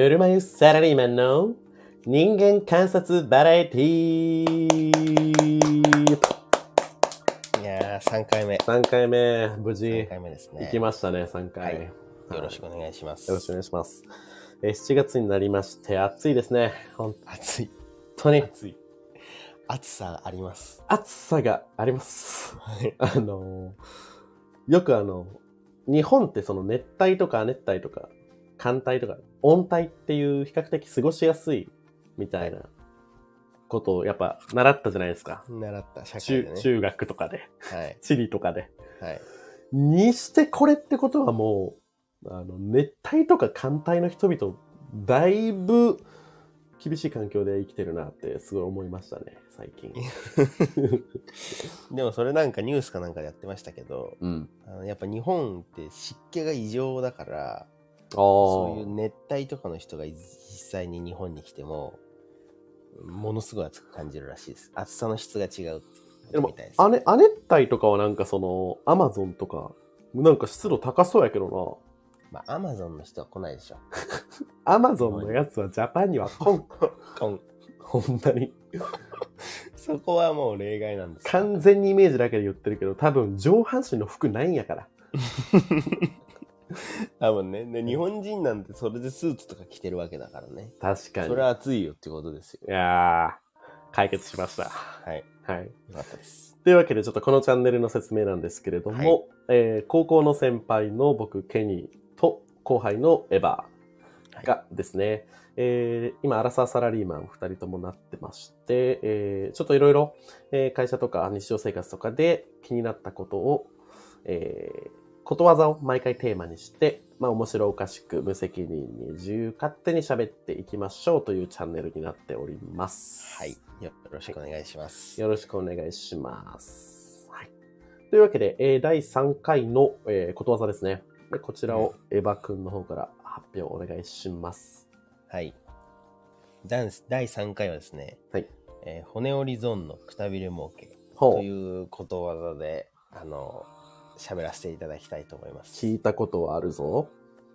ぬるま湯サラリーマンの人間観察バラエティーいやー、3回目。3回目、無事3回目ですね。行きましたね、3回。はいよろしくお願いします。よろしくお願いします。えー7月になりまして、暑いですね。本暑い。当に。暑い。暑さあります。暑さがあります。はい。あのーよくあの、日本ってその熱帯とか亜熱帯とか、寒帯とか、温帯っていう比較的過ごしやすいみたいなことをやっぱ習ったじゃないですか。習った社会中でね。中学とかで、はい。地理とかで。はい。にしてこれってことはもう、あの、熱帯とか寒帯の人々、だいぶ厳しい環境で生きてるなってすごい思いましたね、最近。でもそれなんかニュースかなんかでやってましたけど、うん。あのやっぱ日本って湿気が異常だから。そういう熱帯とかの人が実際に日本に来ても、ものすごい暑く感じるらしいです。暑さの質が違うでも亜熱帯とかはなんかその、アマゾンとか、なんか湿度高そうやけどまあ、アマゾンの人は来ないでしょ。な。アマゾンのやつはジャパンには来ん。こんほんまに。そこはもう例外なんですよ。完全にイメージだけで言ってるけど、多分上半身の服ないんやから。多分ねで日本人なんてそれでスーツとか着てるわけだからね。確かに。それは暑いよってことですよ。いやー、解決しました。はい。はい。よかったです。というわけで、ちょっとこのチャンネルの説明なんですけれども、はいえー高校の先輩の僕、ケニーと後輩のエヴァがですね、えー今、アラサーサラリーマン2人ともなってまして、えーちょっといろいろえー会社とか日常生活とかで気になったことを、えーことわざを毎回テーマにして、まあ面白おかしく無責任に自由勝手に喋っていきましょうというチャンネルになっております。はい。よろしくお願いします。よろしくお願いします。はい。というわけで、えー第3回の、えーことわざですね。でこちらをエヴァ君の方から発表お願いします。はい。第3回はですね、はいえー骨折りゾーンのくたびれ儲け。ということわざで、あの、喋らせていただきたいと思います。聞いたことはあるぞ。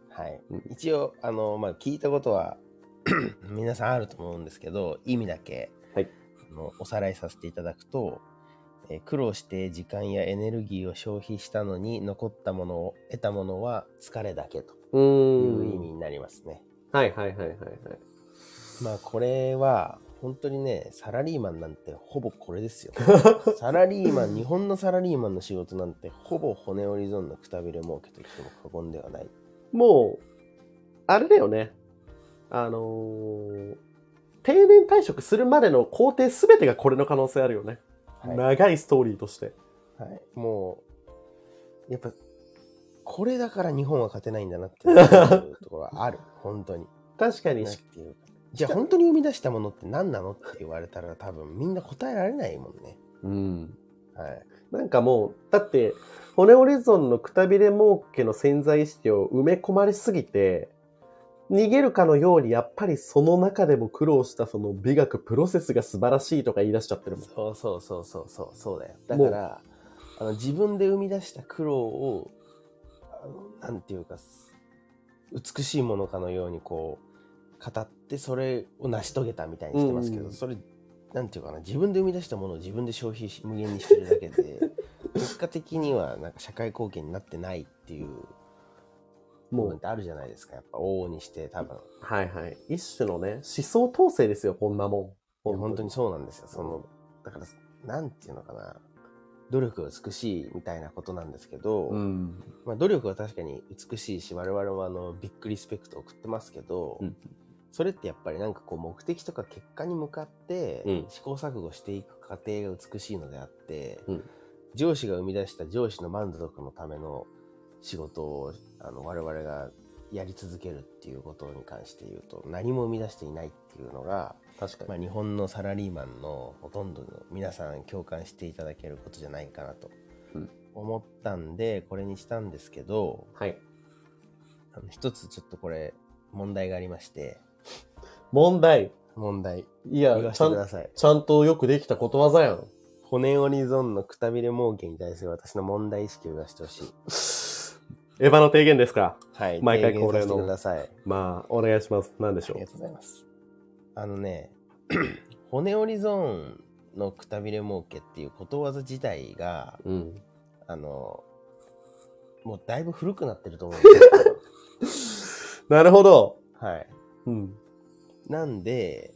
はいうん。一応、あの、まあ、聞いたことは 皆さんあると思うんですけど、意味だけ、はいあのおさらいさせていただくと、えー苦労して時間やエネルギーを消費したのに残ったものを得たものは疲れだけとういー。うん意味になりますね。はいはいはいはいはい。まあこれは本当にねサラリーマンなんてほぼこれですよ。サラリーマン日本のサラリーマンの仕事なんてほぼ骨折り損のくたびれ儲けと言っても過言ではない。もう、あれだよね。あのー定年退職するまでの工程すべてがこれの可能性あるよね。はい長いストーリーとして。はい、もうやっぱこれだから日本は勝てないんだなっていうところはある本当に。確かになんていうかじゃあ本当に生み出したものって何なのって言われたら多分みんな答えられないもんね。うん。はい、なんかもう、だって、骨折り損のくたびれ儲けの潜在意識を埋め込まれすぎて、逃げるかのようにやっぱりその中でも苦労したその美学プロセスが素晴らしいとか言い出しちゃってるもん。そうそうそうそうそうそうだよ。だからあの自分で生み出した苦労をあのなんていうか美しいものかのようにこう語ってそれを成し遂げたみたいにしてますけど、うんそれなんていうかな自分で生み出したものを自分で消費し無限にしてるだけで 結果的にはなんか社会貢献になってないっていう部もう、分ってあるじゃないですか。やっぱ往々にして多分。はいはい。一種のね、思想統制ですよ、こんなもん。本当に。そうなんですよ。そのだからなんていうのかな。努力が美しいみたいなことなんですけど、うん。まあ、努力は確かに美しいし我々はあのビッグリスペクトを送ってますけど、うんそれってやっぱりなんかこう目的とか結果に向かってうん試行錯誤していく過程が美しいのであって、うん上司が生み出した上司の満足のための仕事をあの我々がやり続けるっていうことに関して言うと何も生み出していないっていうのが、確かに。まあ、日本のサラリーマンのほとんどの皆さん共感していただけることじゃないかなとうん思ったんでこれにしたんですけどはい。あの一つちょっとこれ問題がありまして問題。問題いや言わ、ちゃんせてくださいちゃんとよくできたことわざやん。骨折り損のくたびれ儲けに対する私の問題意識を言わせてほしいエヴァの提言ですか？はい。毎回恒例のまあ、お願いします。何でしょりがとうございます。あのね、骨折りゾーンのくたびれ儲けっていうことわざ自体が、う。うん。あの、もうだいぶ古くなってると思うんですよ。なるほど。はい。うん。なんで、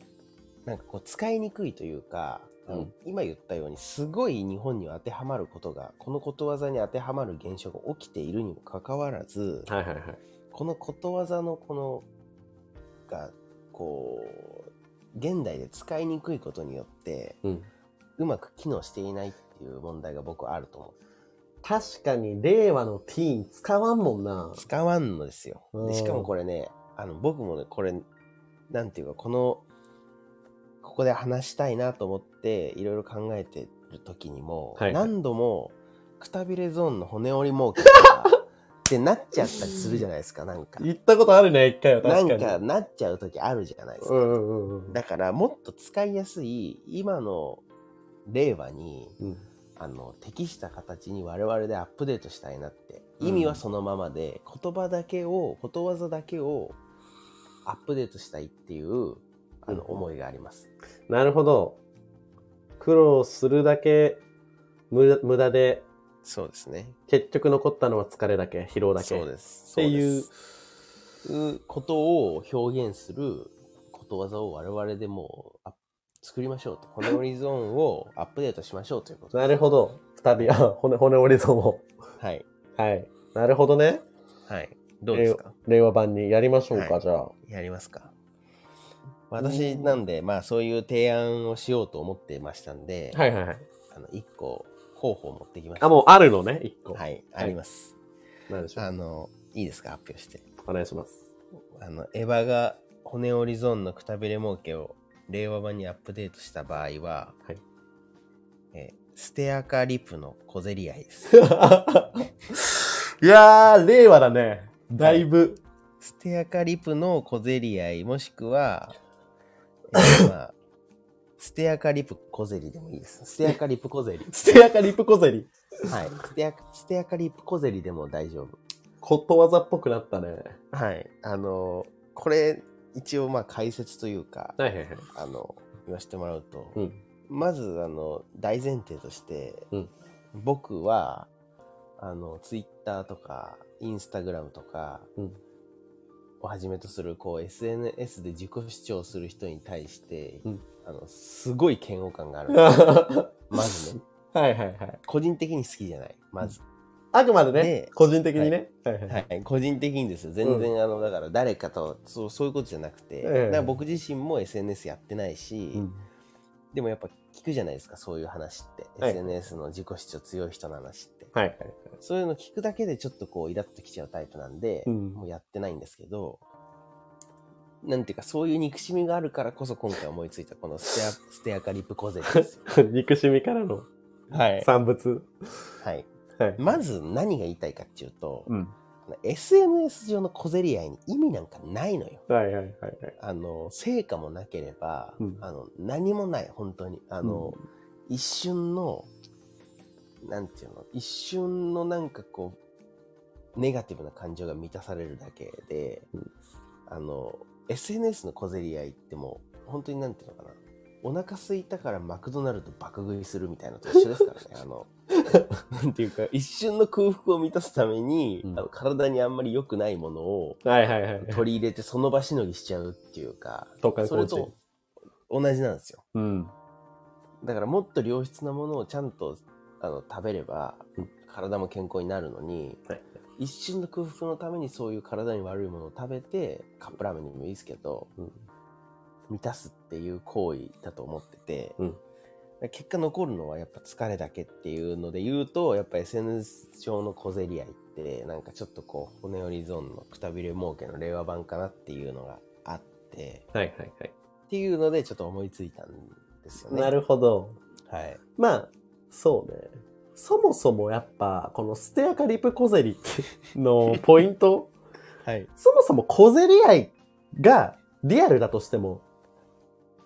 なんかこう使いにくいというか、うん今言ったようにすごい日本には当てはまることが、このことわざに当てはまる現象が起きているにもかかわらず、はいはいはい。このことわざのこの、が、こう、現代で使いにくいことによって、うん。うまく機能していないっていう問題が僕はあると思う。確かに、令和のティーン使わんもんな。使わんのですよ。うんでしかもこれね、あの僕もね、これ、なんていうか、この、ここで話したいなと思って、いろいろ考えてる時にも、はい何度も、くたびれゾーンの骨折り儲けとかってなっちゃったりするじゃないですか、なんか。言ったことあるね、一回は確かに。なんかなっちゃう時あるじゃないですか。うんうんうんうん。だから、もっと使いやすい、今の令和に、うん。あの適した形に我々でアップデートしたいなって意味はそのままで、言葉だけをことわざだけをアップデートしたいっていうあのうん思いがあります、なるほど。苦労するだけ無駄無駄で、そうですね結局残ったのは疲れだけ、疲労だけ。そうですっていうことを表現することわざを我々でも作りましょうとこのリゾーンをアップデートしましょうということなるほど。二人、あ、骨、骨折りゾーンを。はいはい。なるほどね。はいどうですか？令和版にやりましょうか、はいじゃあ。やりますか私なんでまあそういう提案をしようと思ってましたんで、はいはいはい。あの1個候補を持ってきましたあ、もうあるのね、一個。はいあります、何でしょう？あのいいですか？発表してお願いします。あのエヴァが骨折りゾーンのくたびれ儲けを令和版にアップデートした場合は、はいえーステアカリプの小競り合いです いやー、令和だね。だいぶ。ステアカリプの小競り合いもしくは、えーまあ、ステアカリプ小競りでもいいですステアカリプ小競り ステアカリップ小競り。はいステアステアカリプ小競りでも大丈夫ことわざっぽくなったね。はい。あの、これ、一応、まあ、解説というか、はいはいはい。あの、言わせてもらうと、うん。まず、あの、大前提として、うん僕は、あの、ツイッターとか、インスタグラムとか、うん。をはじめとする、こう、SNS で自己主張する人に対して、うん。あの、すごい嫌悪感がある。んですよ。まずね、はいはいはい。個人的に好きじゃない。まず。あくまでねで、個人的にね。はい。はいはい。はい、個人的にですよ。全然、あのだから誰かとそうそういうことじゃなくて、ええ。だから僕自身も SNS やってないし、うん。でもやっぱ聞くじゃないですかそういう話って、はい。SNS の自己主張強い人の話ってはい。そういうの聞くだけでちょっとこうイラッときちゃうタイプなんで、うんもうやってないんですけどなんていうかそういう憎しみがあるからこそ今回思いついたこのステア ステアカリップ小競りですよ 憎しみからのはい、産物。はい、はい。まず何が言いたいかっていうと、うん。SNS 上の小競り合いに意味なんかないのよはいはいはいはい。あの成果もなければ、うんあの何もない本当にあの、一瞬のなんていうの？一瞬のなんかこうネガティブな感情が満たされるだけで、うん。あの SNS の小競り合いってもう本当になんていうのかな？お腹空いたからマクドナルド爆食いするみたいなのと一緒ですからね。あのなんていうか一瞬の空腹を満たすために、うん。あの体にあんまり良くないものをはいはいはい。取り入れてその場しのぎしちゃうっていうかそれと同じなんですよ。うん。だからもっと良質なものをちゃんとあの食べれば、うん体も健康になるのに、はい一瞬の空腹のためにそういう体に悪いものを食べてカップラーメンでもいいですけどうん。満たすっていう行為だと思ってて、うん結果残るのはやっぱ疲れだけっていうので言うとやっぱ SNS 上の小競り合いってなんかちょっとこう骨折りゾーンのくたびれ儲けの令和版かなっていうのがあってはいはいはい。っていうのでちょっと思いついたんですよね。なるほど。はい。まあ、そうね。そもそもやっぱ、このステアカリプ小競りのポイント、はい。そもそも小競り合いがリアルだとしても、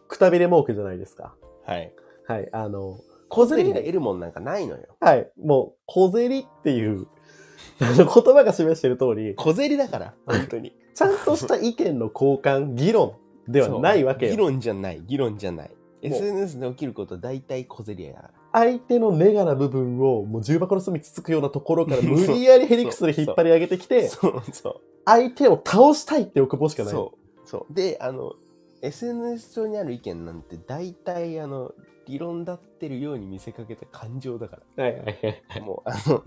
くたびれ儲けじゃないですか。はい。はい。あの、小競りで小競り合い。得るもんなんかないのよ。はい。もう、小競りっていう、あの言葉が示している通り、小競りだから、本当に。ちゃんとした意見の交換、議論ではないわけ議よ。論じゃない、議論じゃない。SNS で起きることは大体小競り合いだから。相手のネガな部分をもう重箱の隅つつくようなところから無理やりヘリクスで引っ張り上げてきて。相手を倒したいって欲望しかない。そう。そう。で、あの、SNS 上にある意見なんて大体、あの、理論だってるように見せかけた感情だかはいはいはい。ら。もう、あの、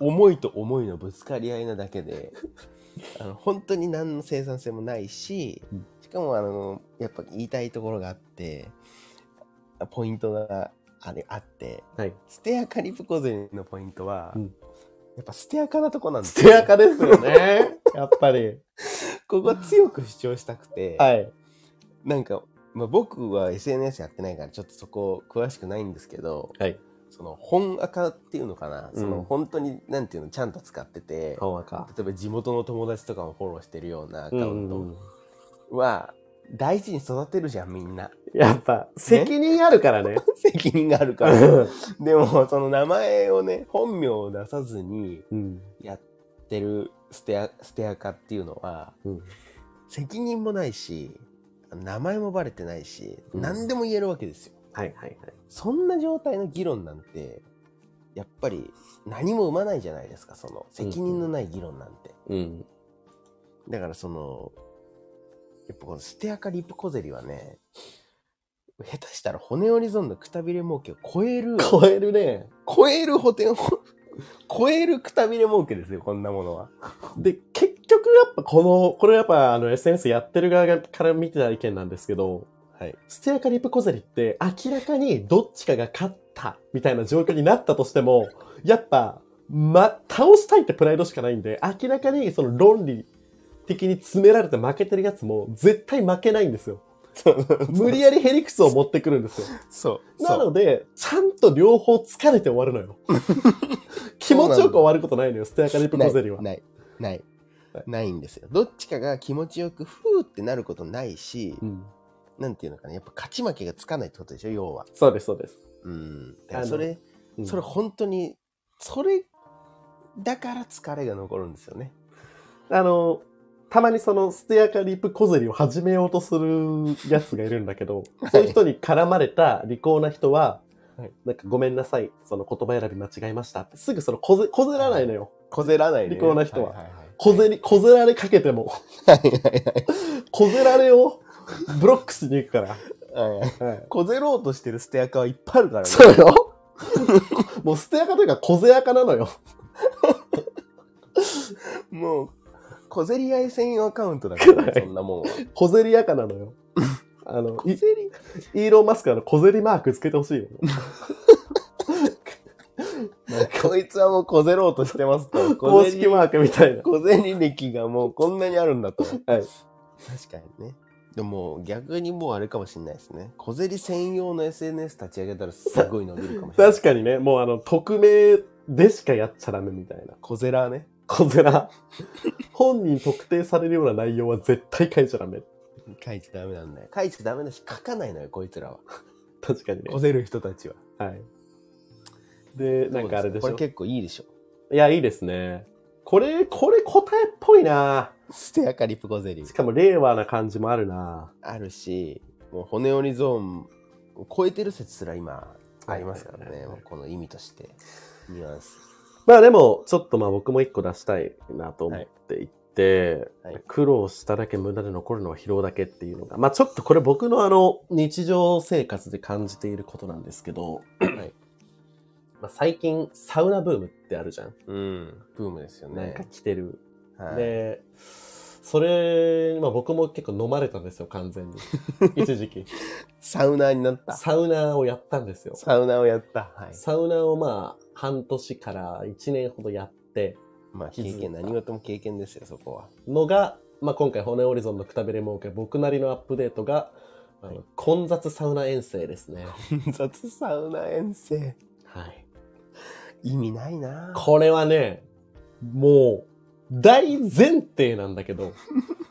思いと思いのぶつかり合いなだけで、あの本当に何の生産性もないしうん、しかも、あの、やっぱ言いたいところがあって、ポイントがあれあって、はい。ステアカリプコゼのポイントは、うんやっぱステアカなとこなんですステアカですよね。やっぱり。ここは強く主張したくて、はい。なんか、まあ、僕は SNS やってないからちょっとそこ詳しくないんですけど、はい。その本アカっていうのかな、うんその本当になんていうのちゃんと使ってて。例えば地元の友達とかもフォローしてるようなアカウントは大事に育てるじゃんみんなやっぱ、責任あるからね。責任があるからでもその名前をね本名を出さずにうん。やってるステアステアカっていうのはうん。責任もないし名前もバレてないし、うん何でも言えるわけですよはいはいはい。そんな状態の議論なんてやっぱり何も生まないじゃないですかその責任のない議論なんて、うん。だからそのやっぱこのステアカリップコゼリはね下手したら骨折りゾーンのくたびれ儲けを超える超えるね。超える補填を超えるくたびれ儲けですよこんなものは。で、結局やっぱこの、これやっぱあの SNS やってる側がから見てた意見なんですけど、はい。ステアカリップコゼリって明らかにどっちかが勝ったみたいな状況になったとしても、やっぱ、ま、倒したいってプライドしかないんで、明らかにその論理的に詰められて負けてるやつも絶対負けないんですよ。無理やりヘリクスを持ってくるんですよ。そうなので、ちゃんと両方疲れて終わるのよ。気持ちよく終わることないのよ、ステアカリップコゼリは。ないないないんですよどっちかが気持ちよくふーってなることないし、うん。なんていうのかなやっぱ勝ち負けがつかないってことでしょ要はそうです、そうです。うんだからあのそれうんそれ本当にそれだから疲れが残るんですよねあの、たまにそのステアカリップコゼリを始めようとするやつがいるんだけど、そういう人に絡まれた利口な人は、はいなんかごめんなさい、その言葉選び間違えましたって、すぐそのこぜ、こぜらないのよ。こぜらないね利口な人ははいはいこぜり、こぜられかけても、はいはいはいこぜられをブロックしに行くから。はいはいはい。こぜろうとしてるステアカはいっぱいあるからねそうよ。もうステアカというか小ぜアカなのよ。もう小競り合い専用アカウントだから、はいそんなもんは小ぜりアカなのよ。あの、イーロン・マスクはあの小ゼリマークつけてほしいよ。こいつはもうこぜろうとしてますと公式マークみたいな。小銭歴がもうこんなにあるんだと。はい。確かにね。でも逆にもうあれかもしれないですね。小競り専用の SNS 立ち上げたらすごい伸びるかもしれない。確かにね、もうあの、匿名でしかやっちゃダメみたいな。小ゼラね。小ゼラ。本人特定されるような内容は絶対書いちゃダメ。書いちゃダメなんだよ。書いちゃダメだし書かないのよ、こいつらは。確かにね小。ぜる人たちは。はい。で、なんかあれでしょ？これ。結構いいでしょ？いや、いいですね。これ、これ答えっぽいなステアカリップ小ゼリしかも令和な感じもあるなあるし、もう骨折りゾーンを超えてる説すら今ありますからね。はいはいはいもうこの意味として。ニュアンス。まあでも、ちょっとまあ僕も一個出したいなと思っていて、はいはい苦労しただけ無駄で残るのは疲労だけっていうのが、まあちょっとこれ僕のあの日常生活で感じていることなんですけど、はいまあ最近サウナブームってあるじゃん。うん。ブームですよね。なんか来てる。はい、で、それ、まあ僕も結構飲まれたんですよ、完全に。一時期。サウナーになった。サウナーをやったんですよ。サウナーをやった。はい。サウナーをまあ半年から1年ほどやって、まあ経気づいた験、何事も経験ですよ、そこは。のが、まあ、今回骨オリゾンのくたびれ儲け僕なりのアップデートが、あの混雑サウナ遠征ですね。雑サウナ遠征。はい。意味ないなこれはね、もう、大前提なんだけど、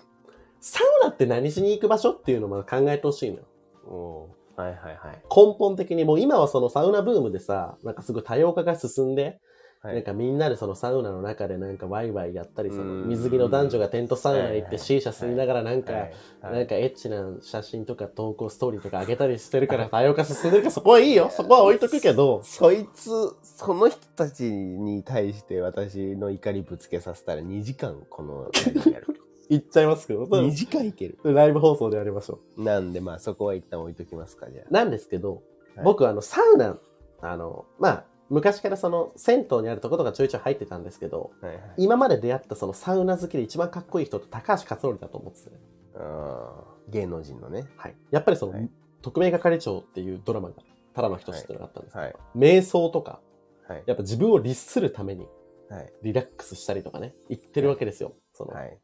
サウナって何しに行く場所っていうのを考えてほしいのよ。おはいはいはい。根本的にもう今はそのサウナブームでさ、なんかすごい多様化が進んで、はい。なんかみんなでそのサウナの中でなんかワイワイやったり、そのうん。水着の男女がテントサウナ行ってはいはい C 社吸いながらなんか、なんかエッチな写真とか投稿ストーリーとか上げたりしてるから多様化進んでるからそこはいいよ。そこは置いとくけど、そいつ、その人たちに対して私の怒りぶつけさせたら2時間このやる。言っちゃいますけど、2時間いける。ライブ放送でやりましょなんでまあそこは一旦置いときますか、じゃう。なんですけど、はい僕あのサウナ、あの、まあ、昔からその銭湯にあるとことかちょいちょい入ってたんですけど、あ。はいはい。今まで出会ったそのサウナ好きで一番かっこいい人って高橋克典だと思ってて、ね、芸能人のね。はい。やっぱりその、はい特命係長っていうドラマが、ただの人知っていうのがあったんですけど、はい。瞑想とか、はい。やっぱ自分を律するためにはい。リラックスしたりとかね、言ってるわけですよ。その、い、はい。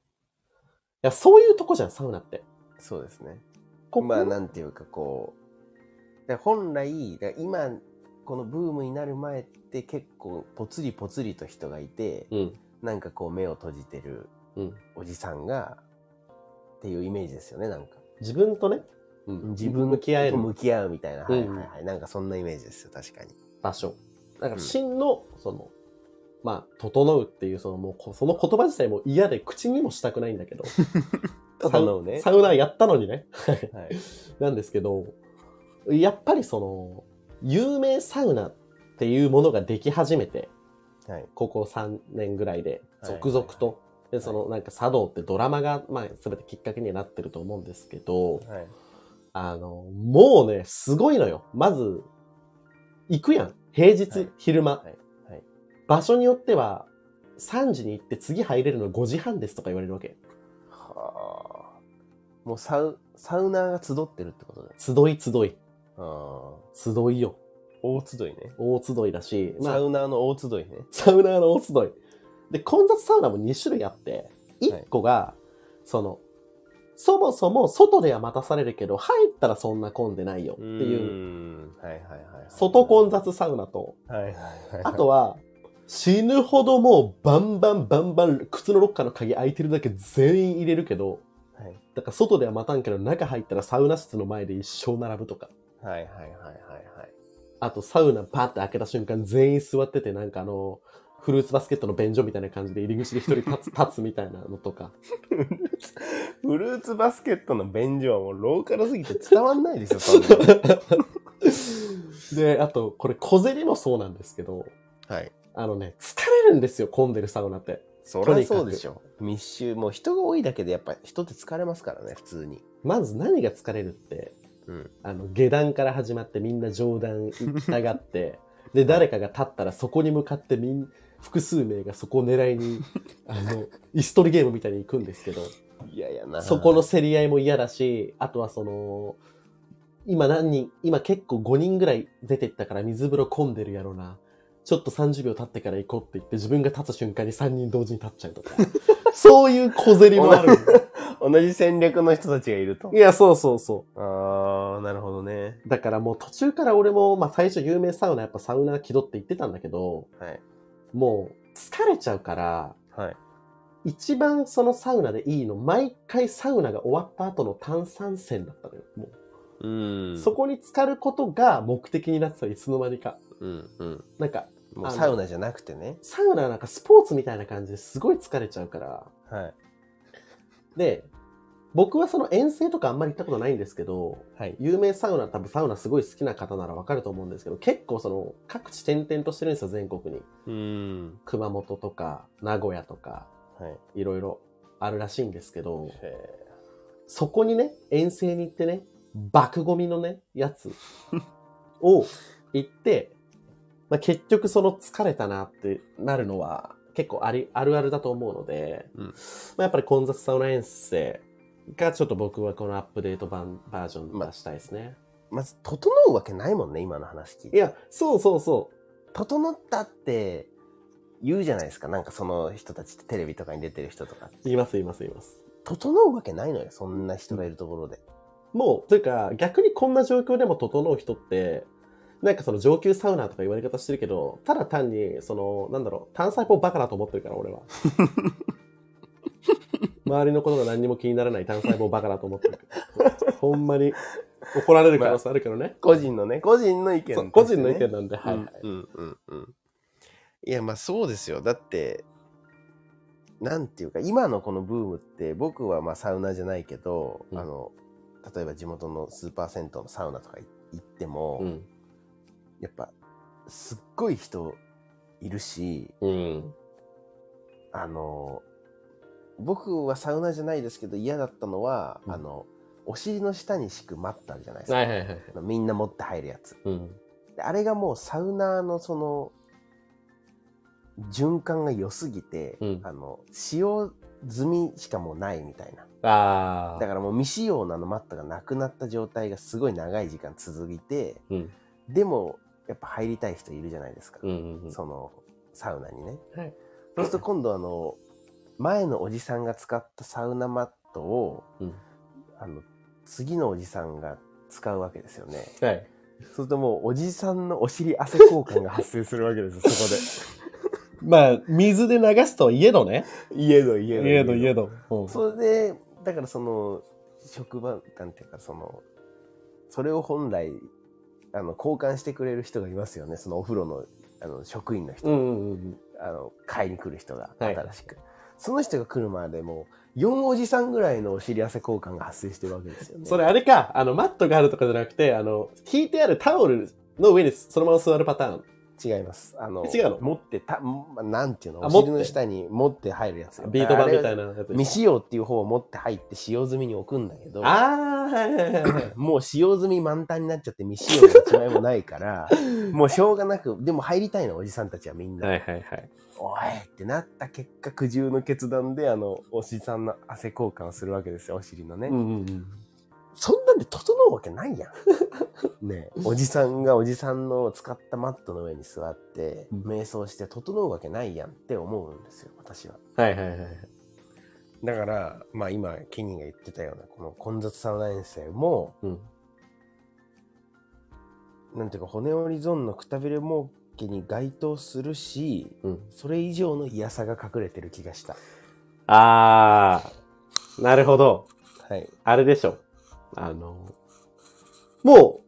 や、そういうとこじゃん、サウナって。そうですね。まあなんていうかこう、本来、今、このブームになる前って結構ぽつりぽつりと人がいて、うん。なんかこう目を閉じてるうん。おじさんが、っていうイメージですよね、なんか。自分とね、うん、自分向き合えると向き合うみたいな。はいうんはいはい。なんかそんなイメージですよ、確かに。場所。だからうん真の、その、まあ、整うっていう、そのもうこ、その言葉自体も嫌で口にもしたくないんだけど。整うねサウナやったのにね。はい。なんですけど、やっぱりその、有名サウナっていうものができ始めて、はい。ここ3年ぐらいではい続々と、で、そのなんか茶道ってドラマが、まあ、全てきっかけにはなってると思うんですけど、はい。あの、もうね、すごいのよ。まず、行くやん。平日、はい昼間、はい。はい。場所によっては、3時に行って次入れるの5時半ですとか言われるわけ。はあ。もうサウ、サウナーが集ってるってことだ。集い集い。ああ。集いよ。大集いね。大集いだし、まあサ、ウナーの大集いね。サウナーの大集い。で、混雑サウナも2種類あって、1個が、その、そもそも外では待たされるけど、入ったらそんな混んでないよっていう、うん。はいはいはいはい。外混雑サウナと、はいはいはい。あとは、死ぬほどもうバンバンバンバン靴のロッカーの鍵開いてるだけ全員入れるけど、はいだから外では待たんけど中入ったらサウナ室の前で一生並ぶとか。はいはいはいはいはい。あとサウナパーって開けた瞬間全員座っててなんかあの、フルーツバスケットの便所みたいな感じで入り口で一人立つ 立つみたいなのとか。フルーツバスケットの便所はもうローカルすぎて伝わんないですよ、そんなで、あとこれ小銭もそうなんですけど、の。はい。あのね、疲れるんですよ、混んでるサウナって。そりゃそうでしょ。密集、もう人が多いだけでやっぱ人って疲れますからね、普通に。まず何が疲れるって、うん。あの、下段から始まってみんな上段行きたがって、で、誰かが立ったらそこに向かってみん、複数名がそこを狙いに、あの、イストリゲームみたいに行くんですけど、いやいやな。そこの競り合いも嫌だし、あとはその、今何人、今結構5人ぐらい出てったから水風呂混んでるやろな。ちょっと30秒経ってから行こうって言って自分が立つ瞬間に3人同時に立っちゃうとか。そういう小競りもある。同じ戦略の人たちがいるとい。や、そうそうそう。あー、なるほどね。だからもう途中から俺も、まあ最初有名サウナやっぱサウナー気取って言ってたんだけど、はい。もう疲れちゃうから、はい。一番そのサウナでいいの、毎回サウナが終わった後の炭酸泉だったのよ。もうう、ん。そこに浸かることが目的になってたいつの間にか。うんうん。なんか、もうサウナじゃなくてね。サウナはなんかスポーツみたいな感じですごい疲れちゃうから。はい。で、僕はその遠征とかあんまり行ったことないんですけど、はい。有名サウナ、多分サウナすごい好きな方ならわかると思うんですけど、結構その各地転々としてるんですよ、全国に。うん。熊本とか、名古屋とか、はい。いろいろあるらしいんですけど、へそこにね、遠征に行ってね、爆ゴミのね、やつ を行って、まあ、結局その疲れたなってなるのは結構あり、あるあるだと思うので、うんまあ、やっぱり混雑サウナ遠征がちょっと僕はこのアップデート版バージョン出したいですね。まず、整うわけないもんね、今の話聞いて。いや、そうそうそ整ったって言うじゃないですか。なんかその人たちってテレビとかに出てる人とか。います言います言います。整うわけないのよ、そんな人がいるところで。もう、というか逆にこんな状況でも整う人って、なんかその上級サウナーとか言われ方してるけど、ただ単に、その、なんだろう、単細胞バカだと思ってるから、俺は。周りのことが何にも気にならない単細胞バカだと思ってる。ほんまに怒られる可能性あるけどね。個人のね、個人の意見、そう個人の意見なんで、はい、はいうんうんうんうん。いや、まあそうですよ。だって、なんていうか、今のこのブームって、僕はまあサウナじゃないけど、うんあの、例えば地元のスーパー銭湯のサウナとか行っても、うん。やっぱ、すっごい人いるし、うん。あの、僕はサウナじゃないですけど嫌だったのは、うんあの、お尻の下に敷くマットあるじゃないですか。はいはいはいはい。みんな持って入るやつ。うん。であれがもうサウナーのその循環が良すぎて、うんあの使用済みしかもうないみたいなああ。だからもう未使用のあのマットがなくなった状態がすごい長い時間続いてうん。でもやっぱ入りたい人いるじゃないですか、うんうんうん。そのサウナにねはい。そうすると今度あの前のおじさんが使ったサウナマットをうん。あの次のおじさんが使うわけですよねはい。そうするともうおじさんのお尻汗交換が発生するわけですそこ まあ、水で流すといえどね。で家の家のいえどいえど。うんそれでだからその職場なんていうかそのそれを本来あの交換してくれる人がいますよねそのお風呂のあの職員の人、うんうんうん。あの買いに来る人がはい新しく、その人が来るまでもう4おじさんぐらいのお尻汗交換が発生してるわけですよねそれあれか、あの、マットがあるとかじゃなくて、あの、引いてあるタオルの上にそのまま座るパターン。違いますあの違うの？持ってたまなんていうの？あお尻の下に持って入るやつよビート板みたいななやつ。未使用っていう方を持って入って使用済みに置くんだけどああ、はいはいはいはい。もう使用済み満タンになっちゃって未使用の一枚もないから、もうしょうがなく、でも入りたいの、おじさんたちはみんな。はいはいはい。おいってなった結果、苦渋の決断で、あの、おじさんの汗交換をするわけですよ、お尻のね。うんうんうん。そんなんで整うわけないやん。ねえおじさんがおじさんの使ったマットの上に座って、うん瞑想して整うわけないやんって思うんですよ、私は。はいはいはい。だから、まあ今、ケニーが言ってたような、この混雑サウナ遠征も、うん。なんていうか、骨折りゾーンのくたびれ儲けに該当するし、うん。それ以上の嫌さが隠れてる気がした。ああ、なるほど。はい。あれでしょ。あの、も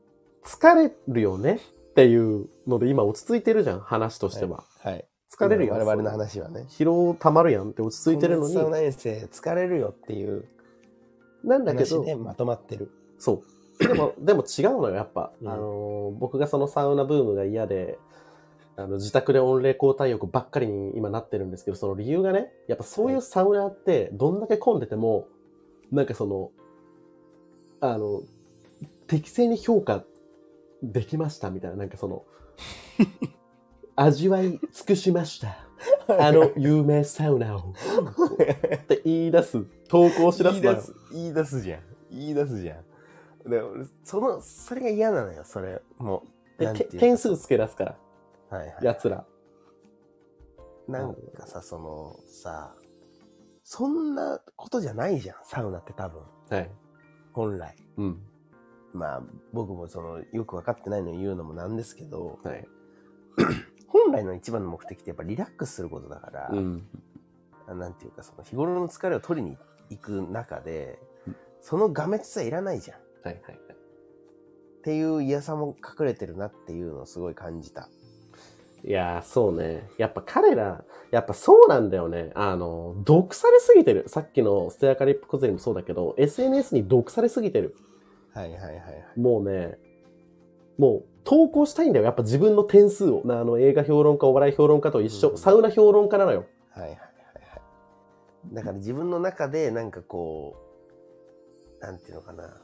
う、疲れるよねっていうので今落ち着いてるじゃん、話としては。はい。疲れるよ。我々の話はね。疲労たまるやんって落ち着いてるのに混雑サウ。ナ遠征疲れるよっていうなんだけど、まとまってる。そう。でも、でも違うのよ、やっぱ。うんあのー、僕がそのサウナブームが嫌で、あの、自宅で温冷交代浴ばっかりに今なってるんですけど、その理由がね、やっぱそういうサウナって、どんだけ混んでても、なんかその、あの、適正に評価できましたみたいな、なんかその、味わい尽くしました。あの有名サウナを。って言い出す、投稿し出すのよ言い出す、言い出すじゃん。言い出すじゃん。で俺その、それが嫌なのよ、それ。もう。で点数つけ出すから、はいはい。奴ら。なんかさ、その、さ、そんなことじゃないじゃん、サウナって多分。はい。本来。うん。まあ、僕もその、よく分かってないのに言うのもなんですけど、はい。本来の一番の目的ってやっぱリラックスすることだから、うん。あなんていうか、その日頃の疲れを取りに行く中でうん、その画滅さいらないじゃん。っはいはいはい。ていう嫌さも隠れてるなっていうのをすごい感じた。いやー、そうね。やっぱ彼ら、やっぱそうなんだよね。あの、毒されすぎてる。さっきのステアカリップコゼリもそうだけど、SNS に毒されすぎてる。はいはいはいはい。もうね、もう投稿したいんだよ。やっぱ自分の点数を。なあの、映画評論家、お笑い評論家と一緒。うんサウナ評論家なのよ。はいはいはいはい。だから自分の中でなんかこう、なんていうのかな、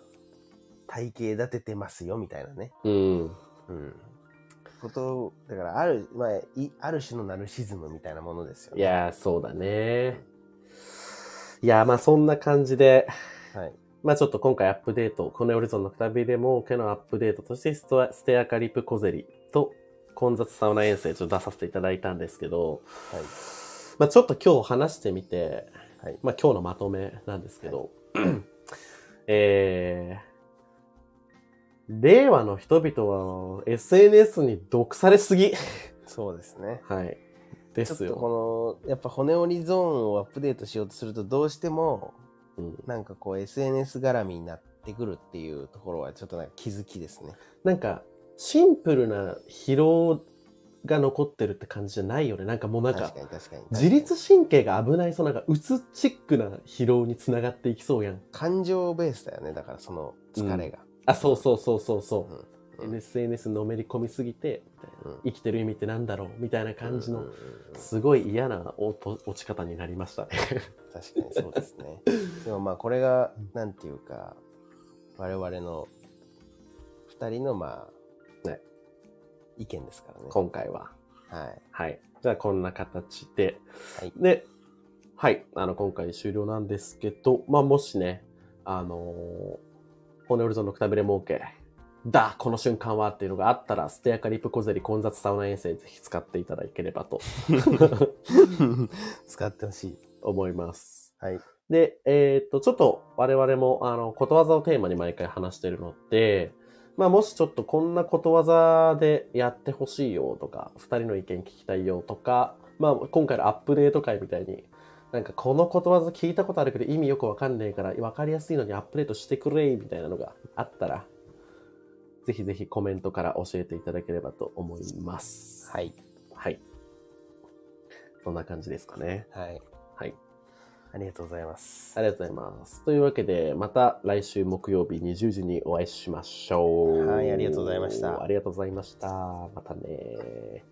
体型立ててますよみたいなね。うん。うん。ことを、だからある、まあ、いある種のナルシズムみたいなものですよね。いやー、そうだね。いやー、まあそんな感じで、はい。まあちょっと今回アップデート、コネオリゾンのくたびれもけのアップデートとしてストアステアカリプコゼリと混雑サウナ遠征ちょっと出させていただいたんですけど、はい。まあちょっと今日話してみて、はい。まあ今日のまとめなんですけど、えー、令和の人々は SNS に毒されすぎ。そうですね。はい。ですちょっとよ。この、やっぱ骨折りゾーンをアップデートしようとすると、どうしても、うんなんかこう SNS 絡みになってくるっていうところはちょっとなんか気づきですね。なんか、シンプルな疲労が残ってるって感じじゃないよね。なんかもうなんか。自律神経が危ない、そうなんか、うつチックな疲労につながっていきそうやん。感情ベースだよね。だからその疲れが。あ、そうそうそうそうそう。うん SNS のめり込みすぎて、生きてる意味ってなんだろうみたいな感じのすごい嫌な落ち方になりましたね。確かにそうですね。でもまあこれが、なんていうか、我々の二人のまあ、ね意見ですからね。今回は。はい。はい。じゃあこんな形で。はい。で、はい。あの、今回終了なんですけど、まあもしね、あのー、骨折りゾンのくたびれ儲け、だこの瞬間はっていうのがあったら、ステアカリップ小ゼリ混雑サウナ遠征ぜひ使っていただければと 使ってほしい。思います。はい。で、えーっと、ちょっと我々も、あの、ことわざをテーマに毎回話してるので、まあ、もしちょっとこんなことわざでやってほしいよとか、二人の意見聞きたいよとか、まあ、今回のアップデート会みたいに、なんかこのことわざ聞いたことあるけど意味よくわかんねえから、わかりやすいのにアップデートしてくれみたいなのがあったら、ぜひぜひコメントから教えていただければと思います。はい。はい。そんな感じですかね。はい。はい。ありがとうございます。ありがとうございます。というわけで、また来週木曜日20時にお会いしましょう。はいありがとうございましたありがとうございました。またね